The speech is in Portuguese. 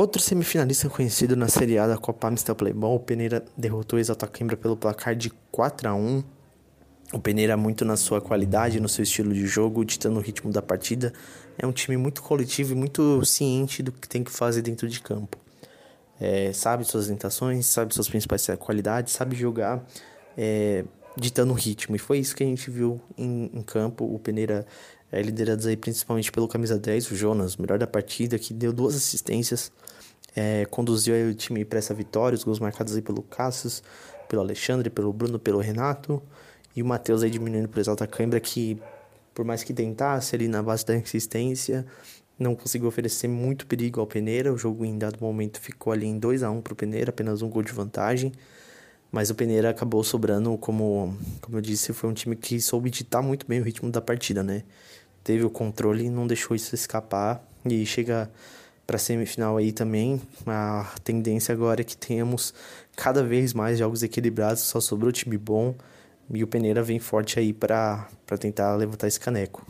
Outro semifinalista conhecido na Série A da Copa Amstel Playball, o Peneira derrotou o Exalta Coimbra pelo placar de 4 a 1 o Peneira, muito na sua qualidade, no seu estilo de jogo, ditando o ritmo da partida. É um time muito coletivo e muito ciente do que tem que fazer dentro de campo. É, sabe suas limitações, sabe suas principais qualidades, sabe jogar é, ditando o ritmo. E foi isso que a gente viu em, em campo. O Peneira é liderado aí principalmente pelo camisa 10, o Jonas, melhor da partida, que deu duas assistências, é, conduziu o time para essa vitória, os gols marcados aí pelo Cassius, pelo Alexandre, pelo Bruno, pelo Renato. E o Matheus aí diminuindo por Exalta Câimbra, que por mais que tentasse ali na base da insistência, não conseguiu oferecer muito perigo ao Peneira. O jogo em dado momento ficou ali em 2 a 1 para o Peneira, apenas um gol de vantagem. Mas o Peneira acabou sobrando, como, como eu disse, foi um time que soube ditar muito bem o ritmo da partida, né? Teve o controle e não deixou isso escapar. E chega para semifinal aí também. A tendência agora é que tenhamos cada vez mais jogos equilibrados, só sobrou time bom. E o Peneira vem forte aí para tentar levantar esse caneco.